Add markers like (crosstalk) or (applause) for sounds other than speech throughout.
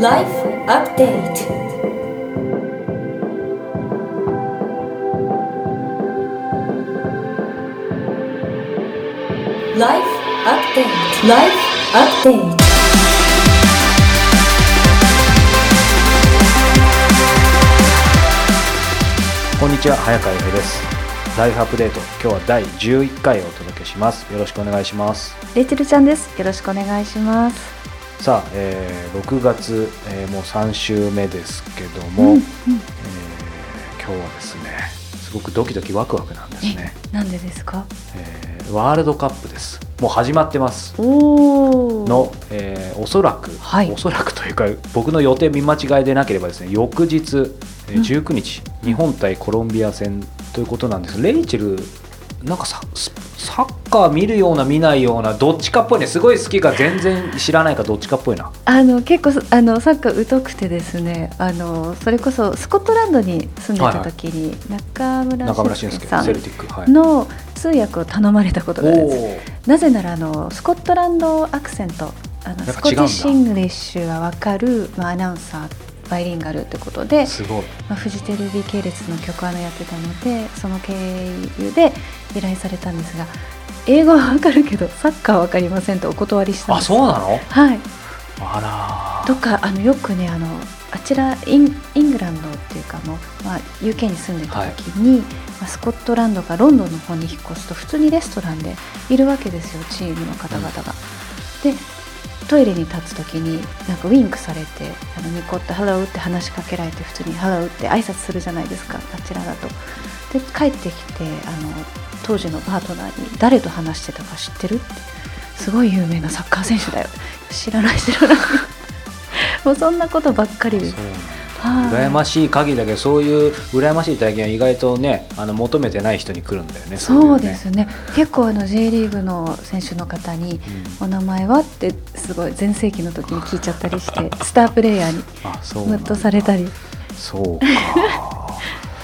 Life Update. ライフアップデートライフアップデートこんにちは早川由平ですライフアップデート今日は第11回をお届けします。よろしくお願いします。レイチェルちゃんです。よろしくお願いします。さあ、えー6月、えーもう3週目ですけども、うんうん。えー今日はですねすごくドキドキワクワクなんですね、なんでですか？えーワールドカップです。もう始まってます。の、えーおそらく、はい。おそらくというか僕の予定見間違いでなければですね翌日、えーうん。19日、日本対コロンビア戦ということなんです。レイチェルなんかサスサッカー見るような見ないようなどっちかっぽいね。すごい好きか全然知らないかどっちかっぽいな。あの結構あのサッカー疎くてですね。あのそれこそスコットランドに住んでた時に中村俊輔さんの通訳を頼まれたことがあるんです。おなぜならあのスコットランドアクセントあの Scottish English がわかる、まあ、アナウンサーバイリンガルってことでまあ、フジテレビ系列の曲アナやってたのでその経由で依頼されたんですが英語はわかるけどサッカーはわかりませんとお断りしたんあそうなの？はい。あらとかあのよくねあのあちらインイングランドっていうかもう、まあ、UK に住んでた時に、まあ、スコットランドかロンドンの方に引っ越すと普通にレストランでいるわけですよチームの方々が。でトイレに立つ時になんかウィンクされてあのニコって「ハロー」って話しかけられて普通に「ハロー」って挨拶するじゃないですかあちらだと。で帰ってきてあの当時のパートナーに「誰と話してたか知ってる?」って「すごい有名なサッカー選手だよ」知らない知らない。(laughs) もうそんなことばっかり。です羨ましい限りだけどそういう羨ましい体験は意外とねあの求めてない人に来るんだよね。そういですね。結構あの J リーグの選手の方に「お名前は?」ってすごい全盛期の時に聞いちゃったりしてスタープレイヤーにムッとされたり。そうか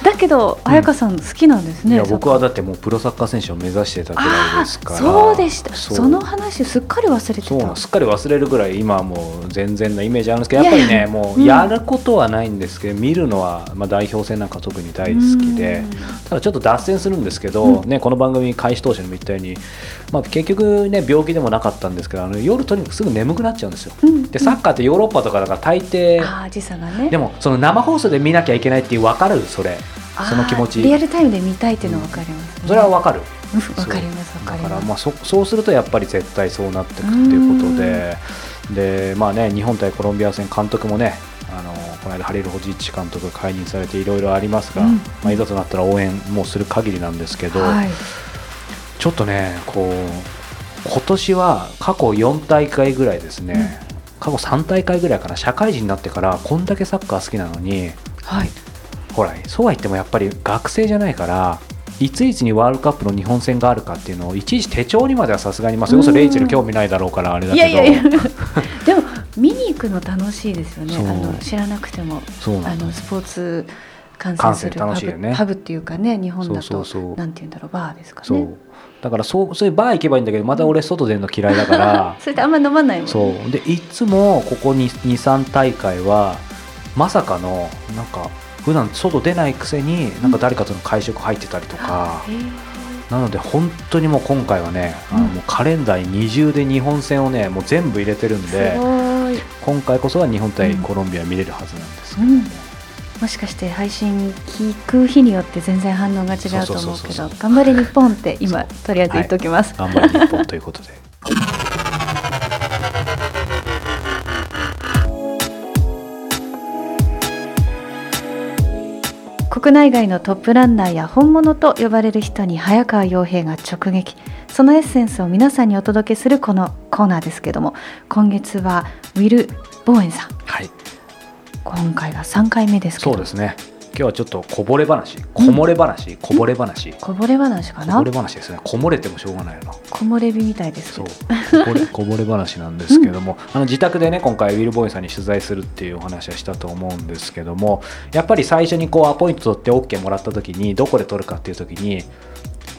だけど彩香さん好きなんですね、いや僕はだってもうプロサッカー選手を目指してたぐら。いですからそうでした。その話すっかり忘れてそうなたのす。っかり忘れるぐらい今はもう全然なイメージあるんですけどやっぱりねもううんやることはないんですけど、見るのは、まあ、代表戦なんか特に大好きでうん。ただちょっと脱線するんですけど、うん。ね、この番組開始当初にも言ったように、まあ、結局ね病気でもなかったんですけどあの夜とにかくすぐ眠くなっちゃうんですよ。うん。でサッカーってヨーロッパとかだから大抵、ああ時差がね。でもその生放送で見なきゃいけないっていう分かるそれその気持ち。リアルタイムで見たいっていうのは分 (laughs) かります、ね。それは分かる。うん分かります分かります。だからまあそそうするとやっぱり絶対そうなってくっていうことで。でまあね日本対コロンビア戦監督もねあのこの間ハリル・ホジッチ監督が解任されていろいろありますが、うん。まあ、いざとなったら応援もうする限りなんですけど、はい。ちょっとねこう今年は過去4大会ぐらいですね、過去3大会ぐらいかな。社会人になってからこんだけサッカー好きなのにはいほらそうは言ってもやっぱり学生じゃないからいついつにワールドカップの日本戦があるかっていうのをいちいち手帳にまではさすがにまあそれこそレイチェル興味ないだろうからあれだけど。いやいやいや。(laughs) でも見に行くの楽しいですよね。あの知らなくても。そうなのあのスポーツ観観戦戦するハブ楽しいよね。ハブっていうかね日本だとそなんて言うんだろうバーですかね。そう。だからそうそういうバー行けばいいんだけどまた俺外出るの嫌いだから。(laughs) それあんま飲まないもんそう。でいつもここ23大会はまさかのなんか普段外出ないくせになんか誰かとの会食入ってたりとか、なので本当にもう今回はね、あのうん。もうカレンダーに二重で日本戦をねもう全部入れてるんすで今回こそは日本対うんコロンビア見れるはずなんですけど、うん、もしかして配信聞く日によって全然反応が違うと思うけど頑張れ日本って今とりあえず言っときます、頑張り日本ということで。国内外のトップランナーや本物と呼ばれる人に早川洋平が直撃。そのエッセンスを皆さんにお届けするこのコーナーですけども今月はウィル・ボーエンさん。はい、今回が3回目ですけど。そうですね。今日はちょっとこぼれ話、こもれ話、こぼれ話、こぼれ話かな？こぼれ話ですね。こもれてもしょうがないよな。木漏れ日みたいですそけう。どこぼれこぼれ話なんですけども、(laughs) あの自宅でね今回ウィル・ボーイさんに取材するっていうお話はしたと思うんですけどもやっぱり最初にこうアポイント取って OK もらった時にどこで取るかっていう時に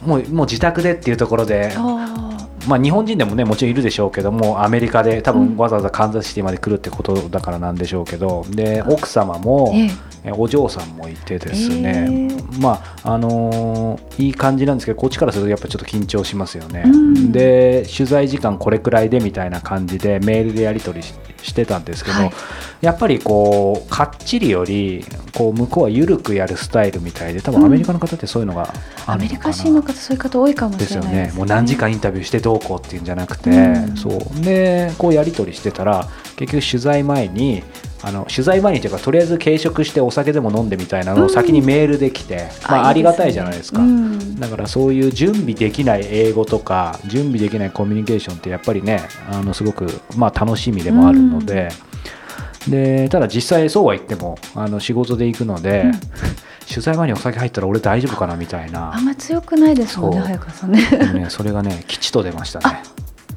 もうもう自宅でっていうところであまあ、日本人でもねもちろんいるでしょうけどもアメリカで多うん。分わざわざカンザスシティまで来るってことだからなんでしょうけどで奥様も、ええ。えお嬢さんもいてですね、えーまああのーいい感じなんですけどこっちからするとやっぱちょっと緊張しますよね、うん。で取材時間これくらいでみたいな感じでメールでやり取りししてたんですけど、はい。やっぱりこうかっちりよりこう向こうは緩くやるスタイルみたいで多分アメリカの方ってそういうのがあアメリカ人の方そういう方多いかもしれないです、ね、ね。もう何時間インタビューしてどうこうっていうんじゃなくて、うん。そう。でこうやり取りしてたら結局取材前にあの取材前にというかとりあえず軽食してお酒でも飲んでみたいなのを先にメールで来て、まあ、ありがたいじゃないですか。うん。だからそういう準備できない英語とか準備できないコミュニケーションってやっぱりねあのすごくまあ楽しみでもあるので,、でただ実際そうは言ってもあの仕事で行くので、うん取材前にお酒入ったら俺大丈夫かなみたいな。あんま強くないですもんね早川さんね。ねそれがね吉と出ましたね。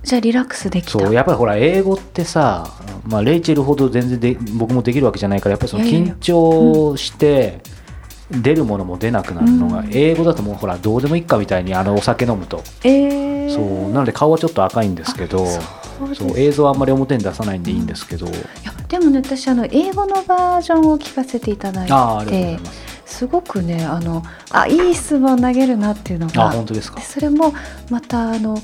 じゃあリラックスできた。そうやっぱりほら英語ってさ、まあ、レイチェルほど全然で僕もできるわけじゃないからやっぱりその緊張して出るものも出なくなるのが、うん。英語だともうほらどうでもいいかみたいにあのお酒飲むと、えー、そうなので顔はちょっと赤いんですけどそう映像はあんまり表に出さないんでいいんですけど、いやでもね私あの英語のバージョンを聞かせていただいて。ああありがとうございますすごくねあのあいい質問投げるなっていうのあが本当ですか。でそれもまたあの、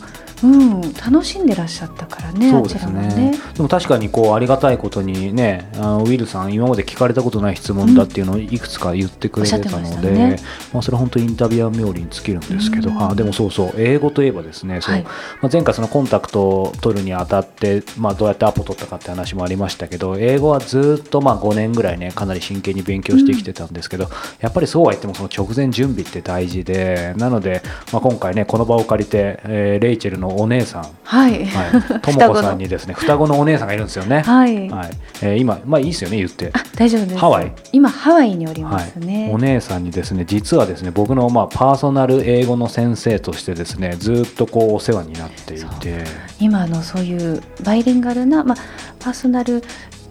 うん、楽しんでらっしゃったからねそうですね。ね。でも確かにこうありがたいことにねあのウィルさん今まで聞かれたことない質問だっていうのをいくつか言ってくれてたので、したね。まあ、それは本当にインタビュアー冥利に尽きるんですけど、うん。あでもそうそう英語といえばですねそう、はい。まあ、前回そのコンタクトを取るにあたって、まあ、どうやってアポ取ったかって話もありましたけど英語はずっとまあ5年ぐらいねかなり真剣に勉強してきてたんですけど、やっぱりそうは言ってもその直前準備って大事でなので、まあ、今回ねこの場を借りて、えーレイチェルのお姉さん。はい、はい、(laughs) ともこさんにですね双子の。お姉さんがいるんですよね。はい。はい。えー今、まあいいですよね、言って。あ大丈夫です。ハワイ。今ハワイにおりまはい。すね、お姉さんにですね実はですね僕のまあパーソナル英語の先生としてですねずっとこうお世話になっていて。今あのそういうバイリンガルな、まあ、パーソナル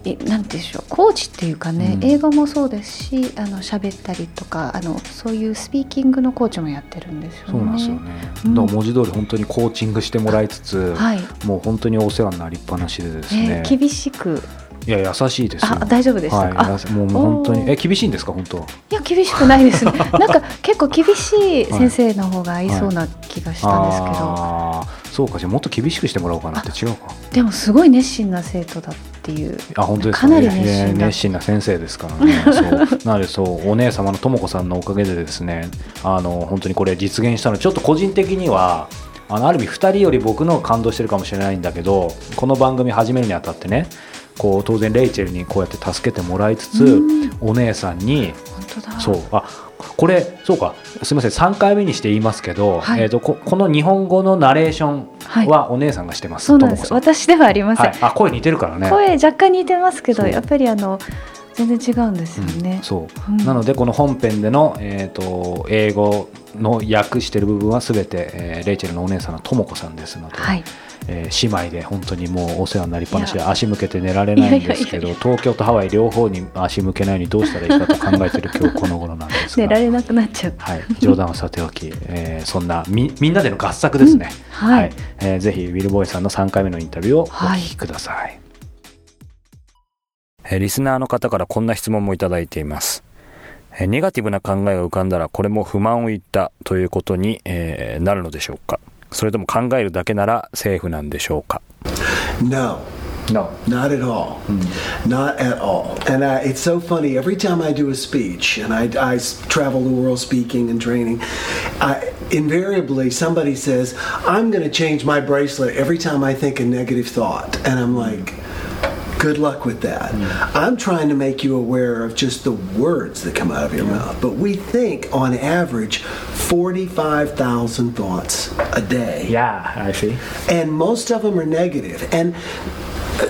えなんていうんでしょう。コーチっていうかね、うん。英語もそうですしあの喋ったりとかあのそういうスピーキングのコーチもやってるんですよね。そうなんですよね、うん。だから文字通り本当にコーチングしてもらいつつ、はい、もう本当にお世話になりっぱなしでですね、えー厳しく。いや優しいですよ。あ大丈夫でしたか、はい、もう本当にえ厳しいんですか？本当いや厳しくないですね。(laughs) なんか結構厳しい先生の方が合いそうな気がしたんですけど、あーそうかじゃあもっと厳しくしてもらおうかなって違うか。でもすごい熱心な生徒だっていう。あ本当ですか。なりいやいや熱心だ。熱心な先生ですからね。そう。なのでそうお姉様のとも子さんのおかげでですねあの本当にこれ実現したのでちょっと個人的にはあのある意味2人より僕の感動してるかもしれないんだけどこの番組始めるにあたってねこう当然レイチェルにこうやって助けてもらいつつうん。お姉さんに本当だ。そうあこれそうかすみません3回目にして言いますけど、はい。えー、とここの日本語のナレーションはお姉さんがしてます、そうなんです。私ではありません、はい、あ声似てるからね。声若干似てますけどやっぱりあの全然違うんですよね、そう、うん。なのでこの本編での、えー、と英語の訳してる部分はすべて、えーレイチェルのお姉さんのともこさんですので、はいえー姉妹で本当にもうお世話になりっぱなしで足向けて寝られないんですけど東京とハワイ両方に足向けないようにどうしたらいいかと考えてる今日この頃なんですが。寝られなくなっちゃう。はい、冗談はさておき、えーそんなみみんなでの合作ですね、うん。はい。えーぜひウィル・ボーイさんの3回目のインタビューをお聞きください、えーリスナーの方からこんな質問もいただいています。えーネガティブな考えが浮かんだらこれも不満を言ったということに、えーなるのでしょうかそれとも考えるだけならセーフなんでしょうか No, No not at all. Not at all. And I, it's so funny. Every time I do a speech, and I, I s- travel the world speaking and training, I, invariably somebody says, I'm going to change my bracelet every time I think a negative thought. And I'm like, good luck with that. Mm. I'm trying to make you aware of just the words that come out of your mouth. But we think, on average, 45,000 thoughts a day Yeah I see and most of them are negative. And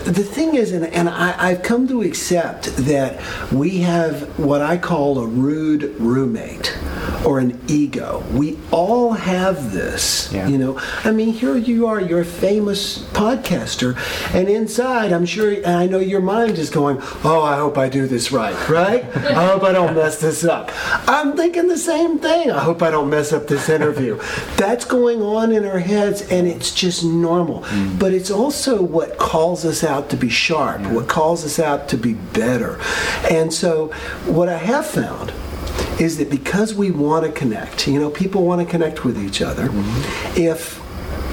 the thing is, and, and I, I've come to accept that we have what I call a rude roommate. or an ego. We all have this. Yeah. You know, I mean, here you are, you're a famous podcaster, and inside, I'm sure, and I know your mind is going, "Oh, I hope I do this right, right? I hope I don't mess this up." I'm thinking the same thing. I hope I don't mess up this interview. That's going on in our heads, and it's just normal. Mm. But it's also what calls us out to be sharp, what calls us out to be better. And so, what I have found is that because we want to connect, you know, people want to connect with each other. Mm-hmm. If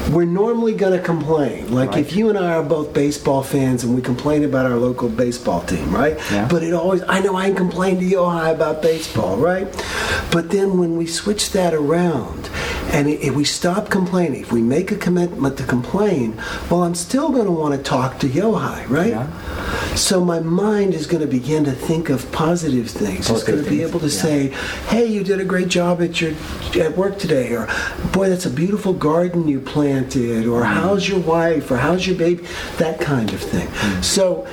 we're normally going to complain, like if you and I are both baseball fans and we complain about our local baseball team, right? Yeah. But it always, I know I can complain to Yohai about baseball, right? But then when we switch that around and if we stop complaining, if we make a commitment to complain, well, I'm still going to want to talk to Yohai, right? Yeah. So my mind is going to begin to think of positive things. it's Positive going to be able to yeah. say, "Hey, you did a great job at your at work today," or "Boy, that's a beautiful garden you planted," or Mm. "How's your wife?" or "How's your baby?" That kind of thing. Mm. So.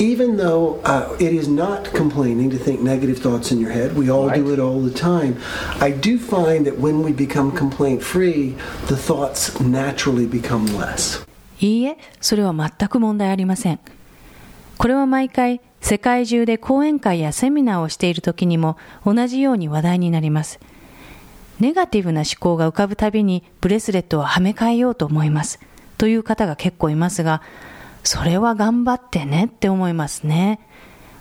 Even though uh, it is not complaining to think negative thoughts in your head, we all do Right. it all the time. I do find that when we become complaint free, the thoughts naturally become less. いいえ、それは全く問題ありません。これは毎回世界中で講演会やセミナーをしている時にも同じように話題になります。ネガティブな思考が浮かぶたびにブレスレットをはめ替えようと思います。という方が結構いますが、それは頑張ってねって思いますね。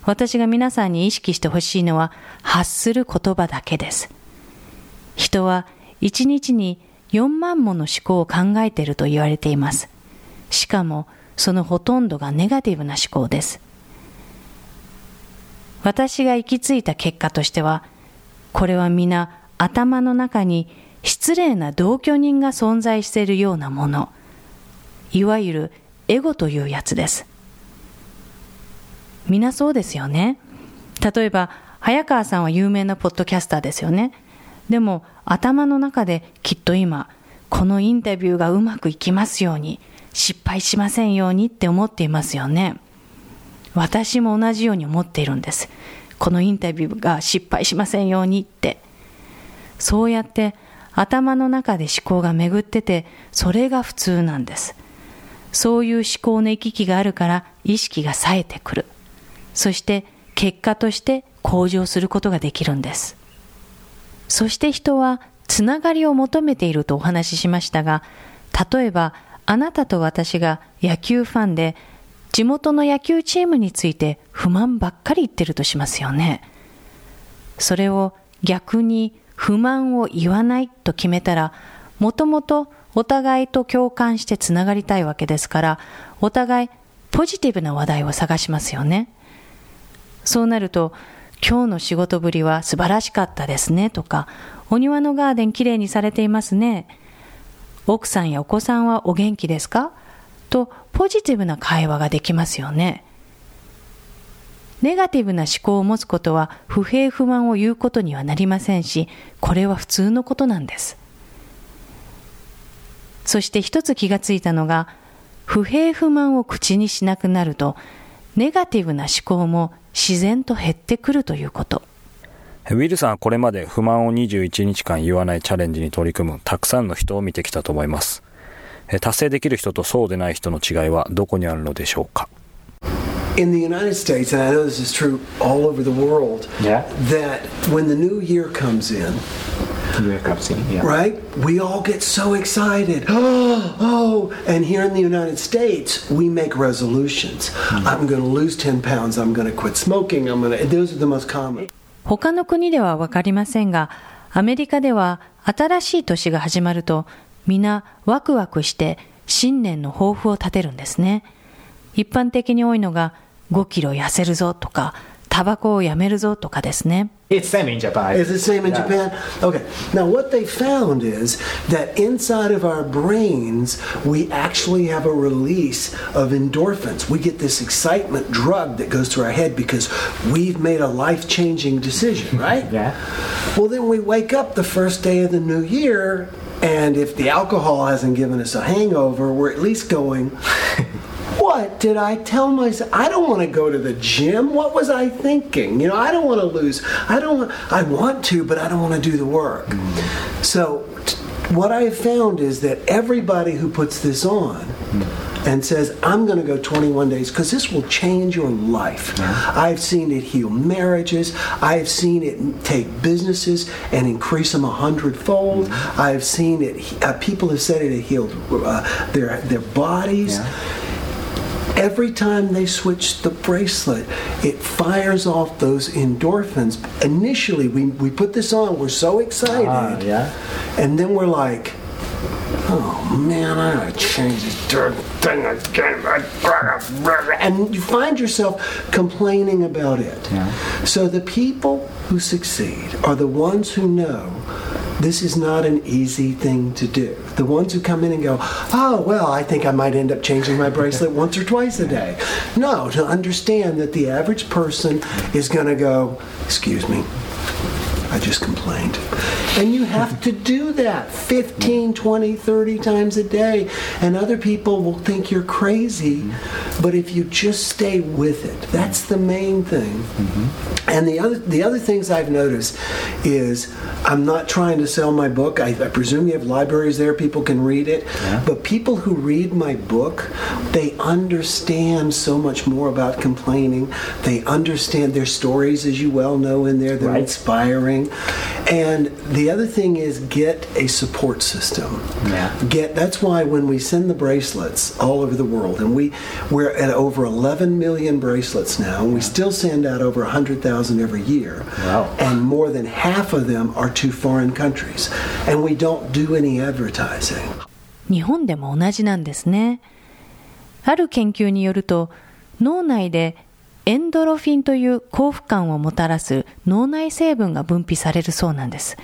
私が皆さんに意識してほしいのは発する言葉だけです。人は一日に4万もの思考を考えていると言われています。しかもそのほとんどがネガティブな思考です。私が行き着いた結果としては、これは皆頭の中に失礼な同居人が存在しているようなもの、いわゆるエゴというやつです。皆そうですよね。例えば、早川さんは有名なポッドキャスターですよね。でも、頭の中できっと今、このインタビューがうまくいきますように、失敗しませんようにって思っていますよね。私も同じように思っているんです。このインタビューが失敗しませんようにって。そうやって頭の中で思考が巡ってて、それが普通なんです。そういう思考の行き来があるから意識が冴えてくる。そして結果として向上することができるんです。そして人はつながりを求めているとお話ししましたが、例えばあなたと私が野球ファンで地元の野球チームについて不満ばっかり言ってるとしますよね。それを逆に不満を言わないと決めたら、もともとお互いと共感してつながりたいわけですから、お互いポジティブな話題を探しますよね。そうなると、今日の仕事ぶりは素晴らしかったですねとか、お庭のガーデンきれいにされていますね。奥さんやお子さんはお元気ですか？とポジティブな会話ができますよね。ネガティブな思考を持つことは不平不満を言うことにはなりませんし、これは普通のことなんです。そして一つ気がついたのが、不平不満を口にしなくなると、ネガティブな思考も自然と減ってくるということ。ウィルさんはこれまで不満を21日間言わないチャレンジに取り組むたくさんの人を見てきたと思います。え達成できる人とそうでない人の違いはどこにあるのでしょうか？In the United States, and I know this is true all over the world, Yeah. that when the new year comes in, right, we all get so excited. Oh, oh, and here in the United States, we make resolutions. I'm going to lose 10 pounds. I'm going to quit smoking. I'm going to, those are the most common. 他の国ではわかりませんが、アメリカでは新しい年が始まると、皆ワクワクして新年の抱負を立てるんですね。一般的に多いのが5キロ痩せるぞとか、タバコをやめるぞとかですね。 It's same in Japan. Is it same in Yeah. Japan? Okay. Now, what they found is that inside of our brains, we actually have a release of endorphins. We get this excitement drug that goes through our head because we've made a life changing decision, right? (laughs) Yeah. Well, then we wake up the first day of the new year, and if the alcohol hasn't given us a hangover, we're at least going, What did I tell myself? I don't want to go to the gym. What was I thinking? You know, I don't want to lose. I don't. Want, I want to, but I don't want to do the work. So, t- what I have found is that everybody who puts this on and says, I'm going to go 21 days because this will change your life. I've seen it heal marriages. I've seen it take businesses and increase them a hundredfold. I've seen it, uh, people have said it, it healed uh, their, their bodies. Every time they switch the bracelet, it fires off those endorphins. Initially, we, we put this on, we're so excited. Ah, yeah. And then we're like, oh man, I gotta change this darn thing again. And you find yourself complaining about it. Yeah. So the people who succeed are the ones who know this is not an easy thing to do. The ones who come in and go, oh, well, I think I might end up changing my bracelet once or twice a day. No, to understand that the average person is going to go, excuse me, I just complained. And you have to do that 15, 20, 30 times a day. And other people will think you're crazy. But if you just stay with it, that's the main thing. Mm-hmm. And the other, the other things I've noticed is I'm not trying to sell my book. I, I presume you have libraries there, people can read it. But people who read my book, they understand so much more about complaining. They understand their stories, as you well know, in there. They're Right. inspiring. And the other thing is get a support system. Yeah. Get that's why when we send the bracelets all over the world, and we we're at over 11 million bracelets now, and we still send out over 100,000 every year. Wow. And more than half of them are to foreign countries, and we don't do any advertising. 日本でも同じなんですね。ある研究によると、脳内でエンドロフィンという幸福感をもたらす脳内成分が分泌されるそうなんです。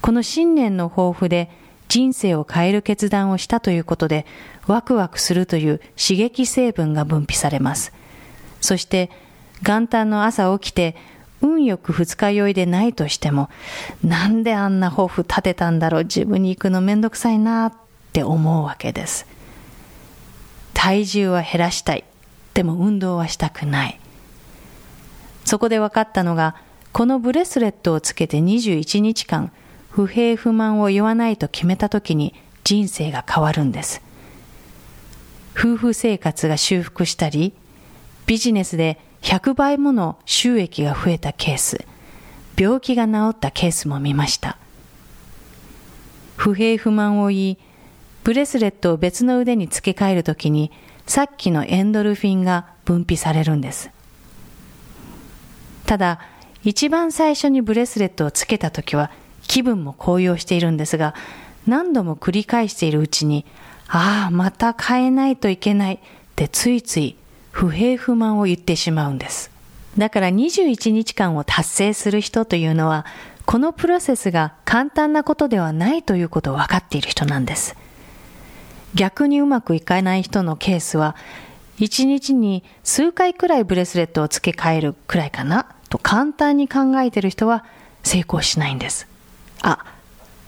この信念の抱負で人生を変える決断をしたということで、ワクワクするという刺激成分が分泌されます。そして、元旦の朝起きて、運よく二日酔いでないとしても、なんであんな抱負立てたんだろう、自分に行くのめんどくさいなって思うわけです。体重は減らしたい。でも運動はしたくない。そこで分かったのが、このブレスレットをつけて21日間、不平不満を言わないと決めた時に人生が変わるんです。夫婦生活が修復したり、ビジネスで100倍もの収益が増えたケース、病気が治ったケースも見ました。不平不満を言い、ブレスレットを別の腕に付け替えるときに、さっきのエンドルフィンが分泌されるんです。ただ、一番最初にブレスレットをつけたときは気分も高揚しているんですが、何度も繰り返しているうちに、ああ、また変えないといけないってついつい不平不満を言ってしまうんです。だから21日間を達成する人というのは、このプロセスが簡単なことではないということを分かっている人なんです。逆にうまくいかない人のケースは、一日に数回くらいブレスレットを付け替えるくらいかなと簡単に考えている人は成功しないんです。あ、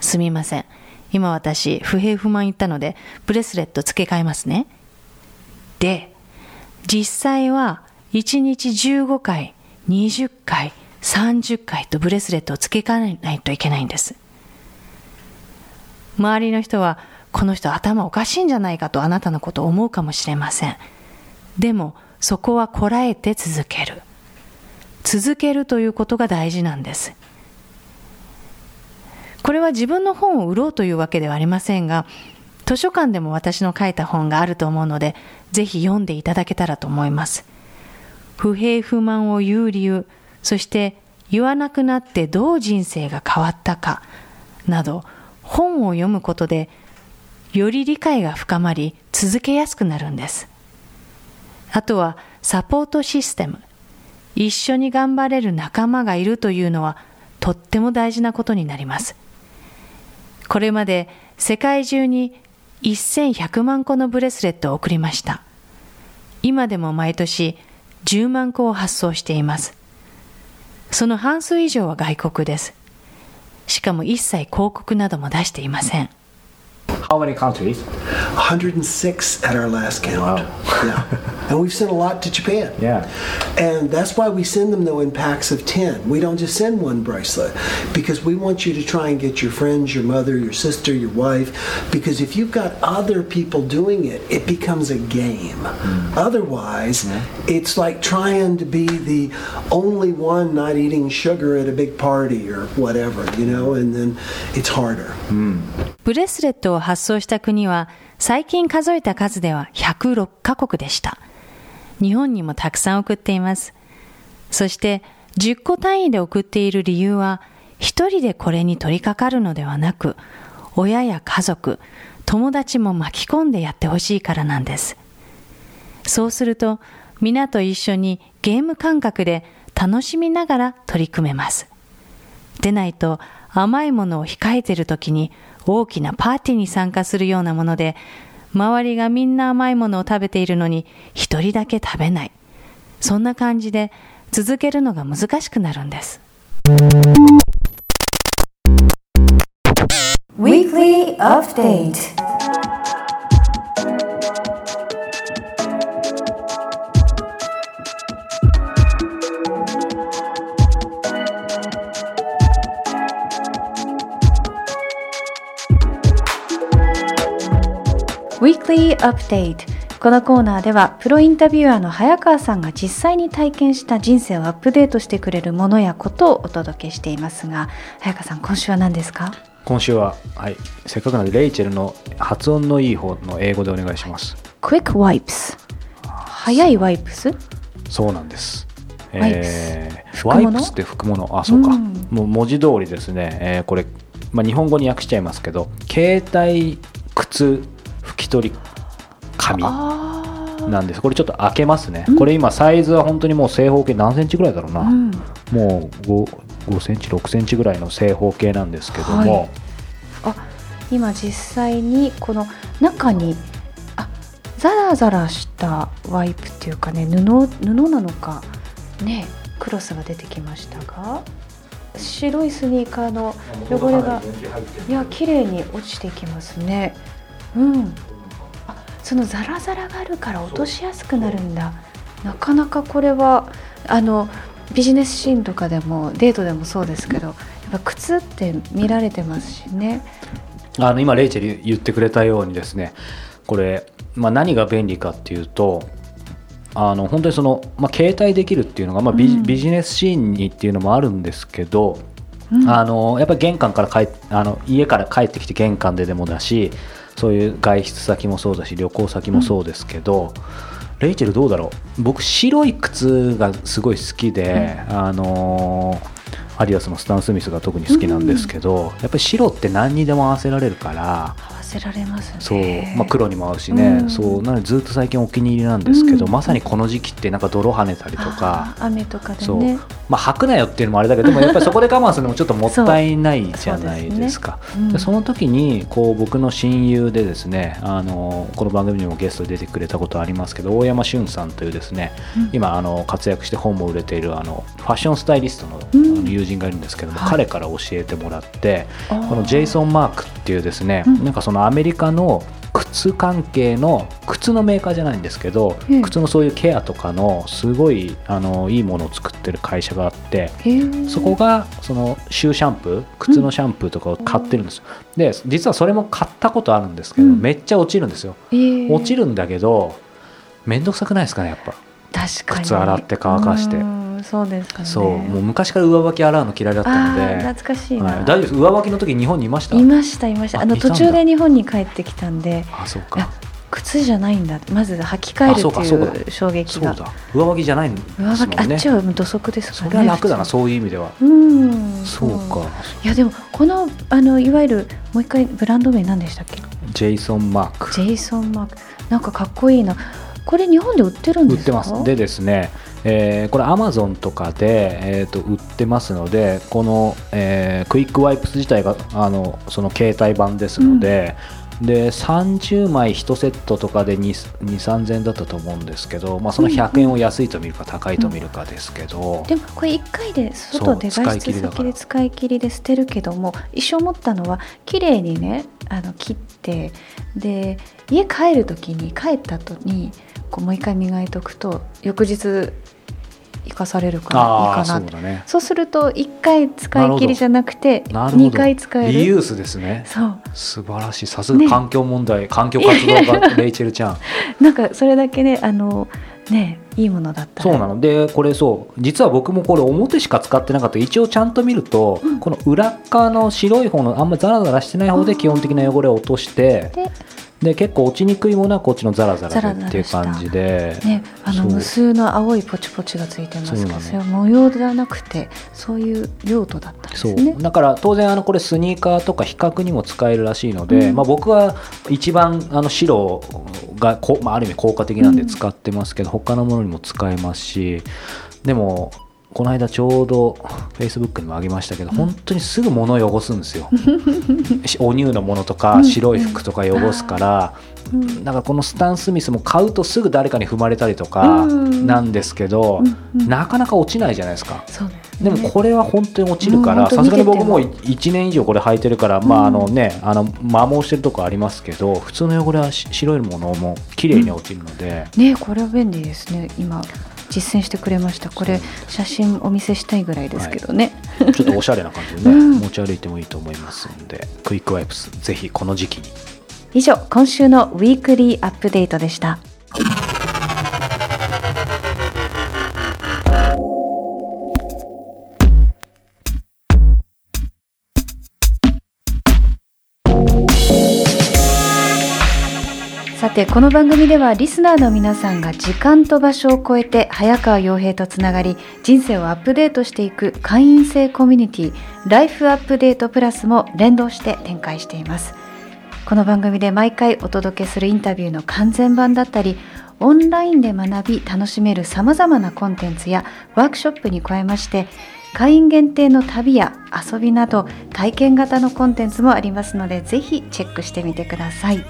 すみません。今私、不平不満言ったので、ブレスレット付け替えますね。で、実際は1日15回、20回、30回とブレスレットを付け替えないといけないんです。周りの人は、この人頭おかしいんじゃないかとあなたのことを思うかもしれません。でも、そこはこらえて続ける。続けるということが大事なんです。これは自分の本を売ろうというわけではありませんが、図書館でも私の書いた本があると思うので、ぜひ読んでいただけたらと思います。不平不満を言う理由、そして言わなくなってどう人生が変わったか、など、本を読むことで、より理解が深まり、続けやすくなるんです。あとは、サポートシステム。一緒に頑張れる仲間がいるというのは、とっても大事なことになります。これまで世界中に1100万個のブレスレットを送りました。今でも毎年10万個を発送しています。その半数以上は外国です。しかも一切広告なども出していません。How many countries? 106 at our last count. Wow. yeah. And we've sent a lot to Japan. Yeah. And that's why we send them though in packs of 10. We don't just send one bracelet because we want you to try and get your friends, your mother, your sister, your wife because if you've got other people doing it, it becomes a game. Otherwise, it's like trying to be the only one not eating sugar at a big party or whatever, you know, and then it's harder. ブレスレットを 発送した国は最近数えた数では106カ国でした。日本にもたくさん送っています。そして10個単位で送っている理由は一人でこれに取り掛かるのではなく親や家族、友達も巻き込んでやってほしいからなんです。そうすると皆と一緒にゲーム感覚で楽しみながら取り組めます。でないと甘いものを控えている時に大きなパーティーに参加するようなもので周りがみんな甘いものを食べているのに一人だけ食べない。そんな感じで続けるのが難しくなるんです。Weekly Update Weekly Update このコーナーではプロインタビュアーの早川さんが実際に体験した人生をアップデートしてくれるものやことをお届けしていますが早川さん今週は何ですか？今週は、はい、せっかくなのでレイチェルの発音のいい方の英語でお願いします。Quick Wipes 早いワイプスそうなんです。ワイプスえワイプスって拭くもの、あ、そうか。うん。もう文字通りですね、えーこれ、まあ、日本語に訳しちゃいますけど、携帯靴拭き取り紙なんです。これちょっと開けますね。うん。これ今サイズは本当にもう正方形何センチぐらいだろうな。うん。もう 5, 5センチ、6センチぐらいの正方形なんですけども、はい。あ今実際にこの中にあザラザラしたワイプっていうかね布布なのかねクロスが出てきましたが白いスニーカーの汚れがいや綺麗に落ちてきますね。うん。あそのザラザラがあるから落としやすくなるんだ。なかなかこれはあのビジネスシーンとかでもデートでもそうですけどやっぱ靴って見られてますしね。あの今レイチェル言ってくれたようにですねこれ、まあ、何が便利かっていうとあの本当にその、まあ、携帯できるっていうのが、まあビジネスシーンにっていうのもあるんですけど、うん。あのやっぱり玄関から帰っあの家から帰ってきて玄関ででもだしそういう外出先もそうだし旅行先もそうですけど、レイチェルどうだろう？僕白い靴がすごい好きで、あのアディダスのスタン・スミスが特に好きなんですけど、やっぱり白って何にでも合わせられるからせられますね。そう、まあ、黒にも合うしね、うん。そう。なのでずっと最近お気に入りなんですけど、うん。まさにこの時期ってなんか泥跳ねたりとか。雨とかでそう、ねまあ、履くなよっていうのもあれだけどでもやっぱりそこで (laughs) 我慢するのもちょっともったいないじゃないですか。そううん。でその時にこう僕の親友でですねあのこの番組にもゲストで出てくれたことありますけど大山俊さんというですね、うん。今あの活躍して本も売れているあのファッションスタイリストの,、友人がいるんですけども、はい。彼から教えてもらってこのジェイソン・マークっていうですね、うん。なんかそのアメリカの靴関係の靴のメーカーじゃないんですけど、うん靴のそういうケアとかのすごいあのいいものを作ってる会社があってそこがそのシューシャンプー靴のシャンプーとかを買ってるんです。よ、で実はそれも買ったことあるんですけど、うん。めっちゃ落ちるんですよ。えー落ちるんだけど面倒くさくないですかねやっぱ。確かに。靴洗って乾かして。うんそうですかね。そうもう昔から上履き洗うの嫌いだったので。懐かしいな、はい、大丈夫です。上履きの時日本にいました？いましたいました。あの途中で日本に帰ってきたんであそうか。靴じゃないんだ。まず履き替えるっていう衝撃が。そうだ。上履きじゃないんです上もんね。履きあっちは土足ですかね。れは楽だなそういう意味ではうん。そうか。いやでもこのあのいわゆるもう一回ブランド名何でしたっけ？ジェイソン・マーク。ジェイソンマーク。なんかかっこいいな。これ日本で売ってるんですか？売ってます。でですね、えーこれアマゾンとかで、えー、と売ってますのでこの、えークイックワイプス自体があのその携帯版ですので、で30枚1セットとかで2 3000円だったと思うんですけど、まあ、その100円を安いと見るか高いと見るかですけど、でもこれ1回で外で外使い切りだから。出先で使い切りで捨てるけども一生思ったのは綺麗にねあの切ってで家帰る時に帰った後にこうもう一回磨いとくと翌日生かされるからいいかな。そうだね。そうすると1回使い切りじゃなくてなるほど。2回使える。リユースですね。そう。素晴らしい。さすが環境問題、環境活動家レイチェルちゃん。なんかそれだけねあのねいいものだったら。そうなの。でこれそう。実は僕もこれ表しか使ってなかった一応ちゃんと見ると、この裏側の白い方のあんまザラザラしてない方で基本的な汚れを落としてでで結構落ちにくいものはこっちのザラザラでっていう感じで。ね、あの無数の青いポチポチがついてますけどそれは模様ではなくてそういう用途だったんですね。だから当然あのこれスニーカーとか比較にも使えるらしいので、うん。まあ、僕は一番あの白がこ、まあ、ある意味効果的なんで使ってますけど、他のものにも使えますしでもこの間ちょうど Facebook にもあげましたけど、本当にすぐ物を汚すんですよ。し (laughs) お乳のものとか白い服とか汚すから、うん。だからこのスタン・スミスも買うとすぐ誰かに踏まれたりとかうん。なんですけど、うんうん。なかなか落ちないじゃないですか。でもこれは本当に落ちるかうんらさすがに僕も1年以上これ履いてるから、まああのねあの摩耗してるとこありますけど普通の汚れはし白いものも綺麗に落ちるので、ねこれは便利ですね今実践してくれました。これ写真お見せしたいぐらいですけどね、ちょっとおしゃれな感じでね、うん。持ち歩いてもいいと思いますのでクイックワイプスぜひこの時期に。以上今週のウィークリーアップデートでしたさてこの番組ではリスナーの皆さんが時間と場所を超えて早川洋平とつながり人生をアップデートしていく会員制コミュニティライフアップデートプラスも連動して展開していますこの番組で毎回お届けするインタビューの完全版だったりオンラインで学び楽しめるさまざまなコンテンツやワークショップに加えまして会員限定の旅や遊びなど体験型のコンテンツもありますのでぜひチェックしてみてください。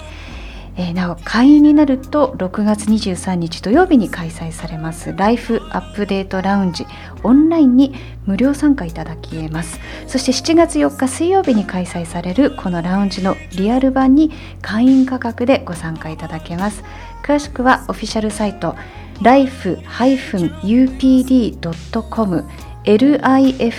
えーなお会員になると6月23日土曜日に開催されます。ライフアップデートラウンジ。オンラインに無料参加いただけます。そして7月4日水曜日に開催されるこのラウンジのリアル版に会員価格でご参加いただけます。詳しくはオフィシャルサイト life-upd.com life-upd.com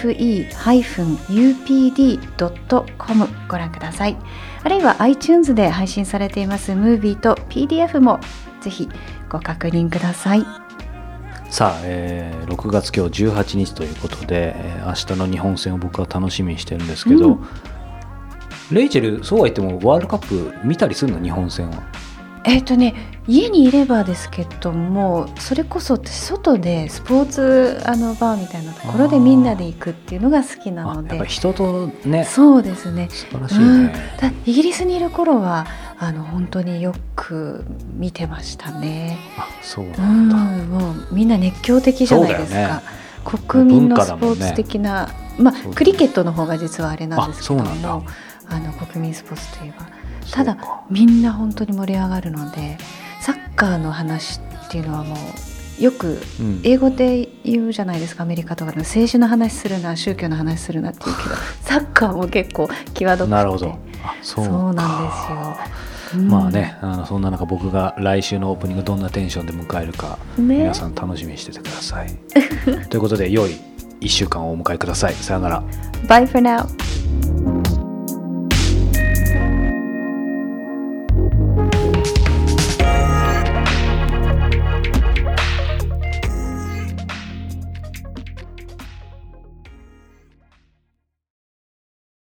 ご覧ください。あるいは iTunes で配信されていますムービーと PDF もぜひご確認ください。さあ、えー6月今日18日ということで、えー明日の日本戦を僕は楽しみにしてるんですけど、うん。レイチェルそうは言ってもワールドカップ見たりするの？日本戦はえっ、とね家にいればですけどもそれこそ私外でスポーツあのバーみたいなところでみんなで行くっていうのが好きなので。あやっぱり人とねそうですね。素晴らしいうん。ね、だイギリスにいる頃はあの本当によく見てましたね。あそううなんだ、ん、もうみんな熱狂的じゃないですそうだよね。か。国民のスポーツ的な、まそうあクリケットの方が実はあれなんですけども、あの国民スポーツといえば、ただか。みんな本当に盛り上がるので、サッカーの話っていうのはもうよくうん。英語で言うじゃないですかアメリカとかで政治の話するな宗教の話するなって言うけど (laughs) サッカーも結構際どくて。なるほど。あそうそうなんですよ。うん。まあねあのそんな中僕が来週のオープニングどんなテンションで迎えるか、ね。皆さん楽しみにしててください。(laughs) ということで良い1週間をお迎えください。さよなら。Bye for now.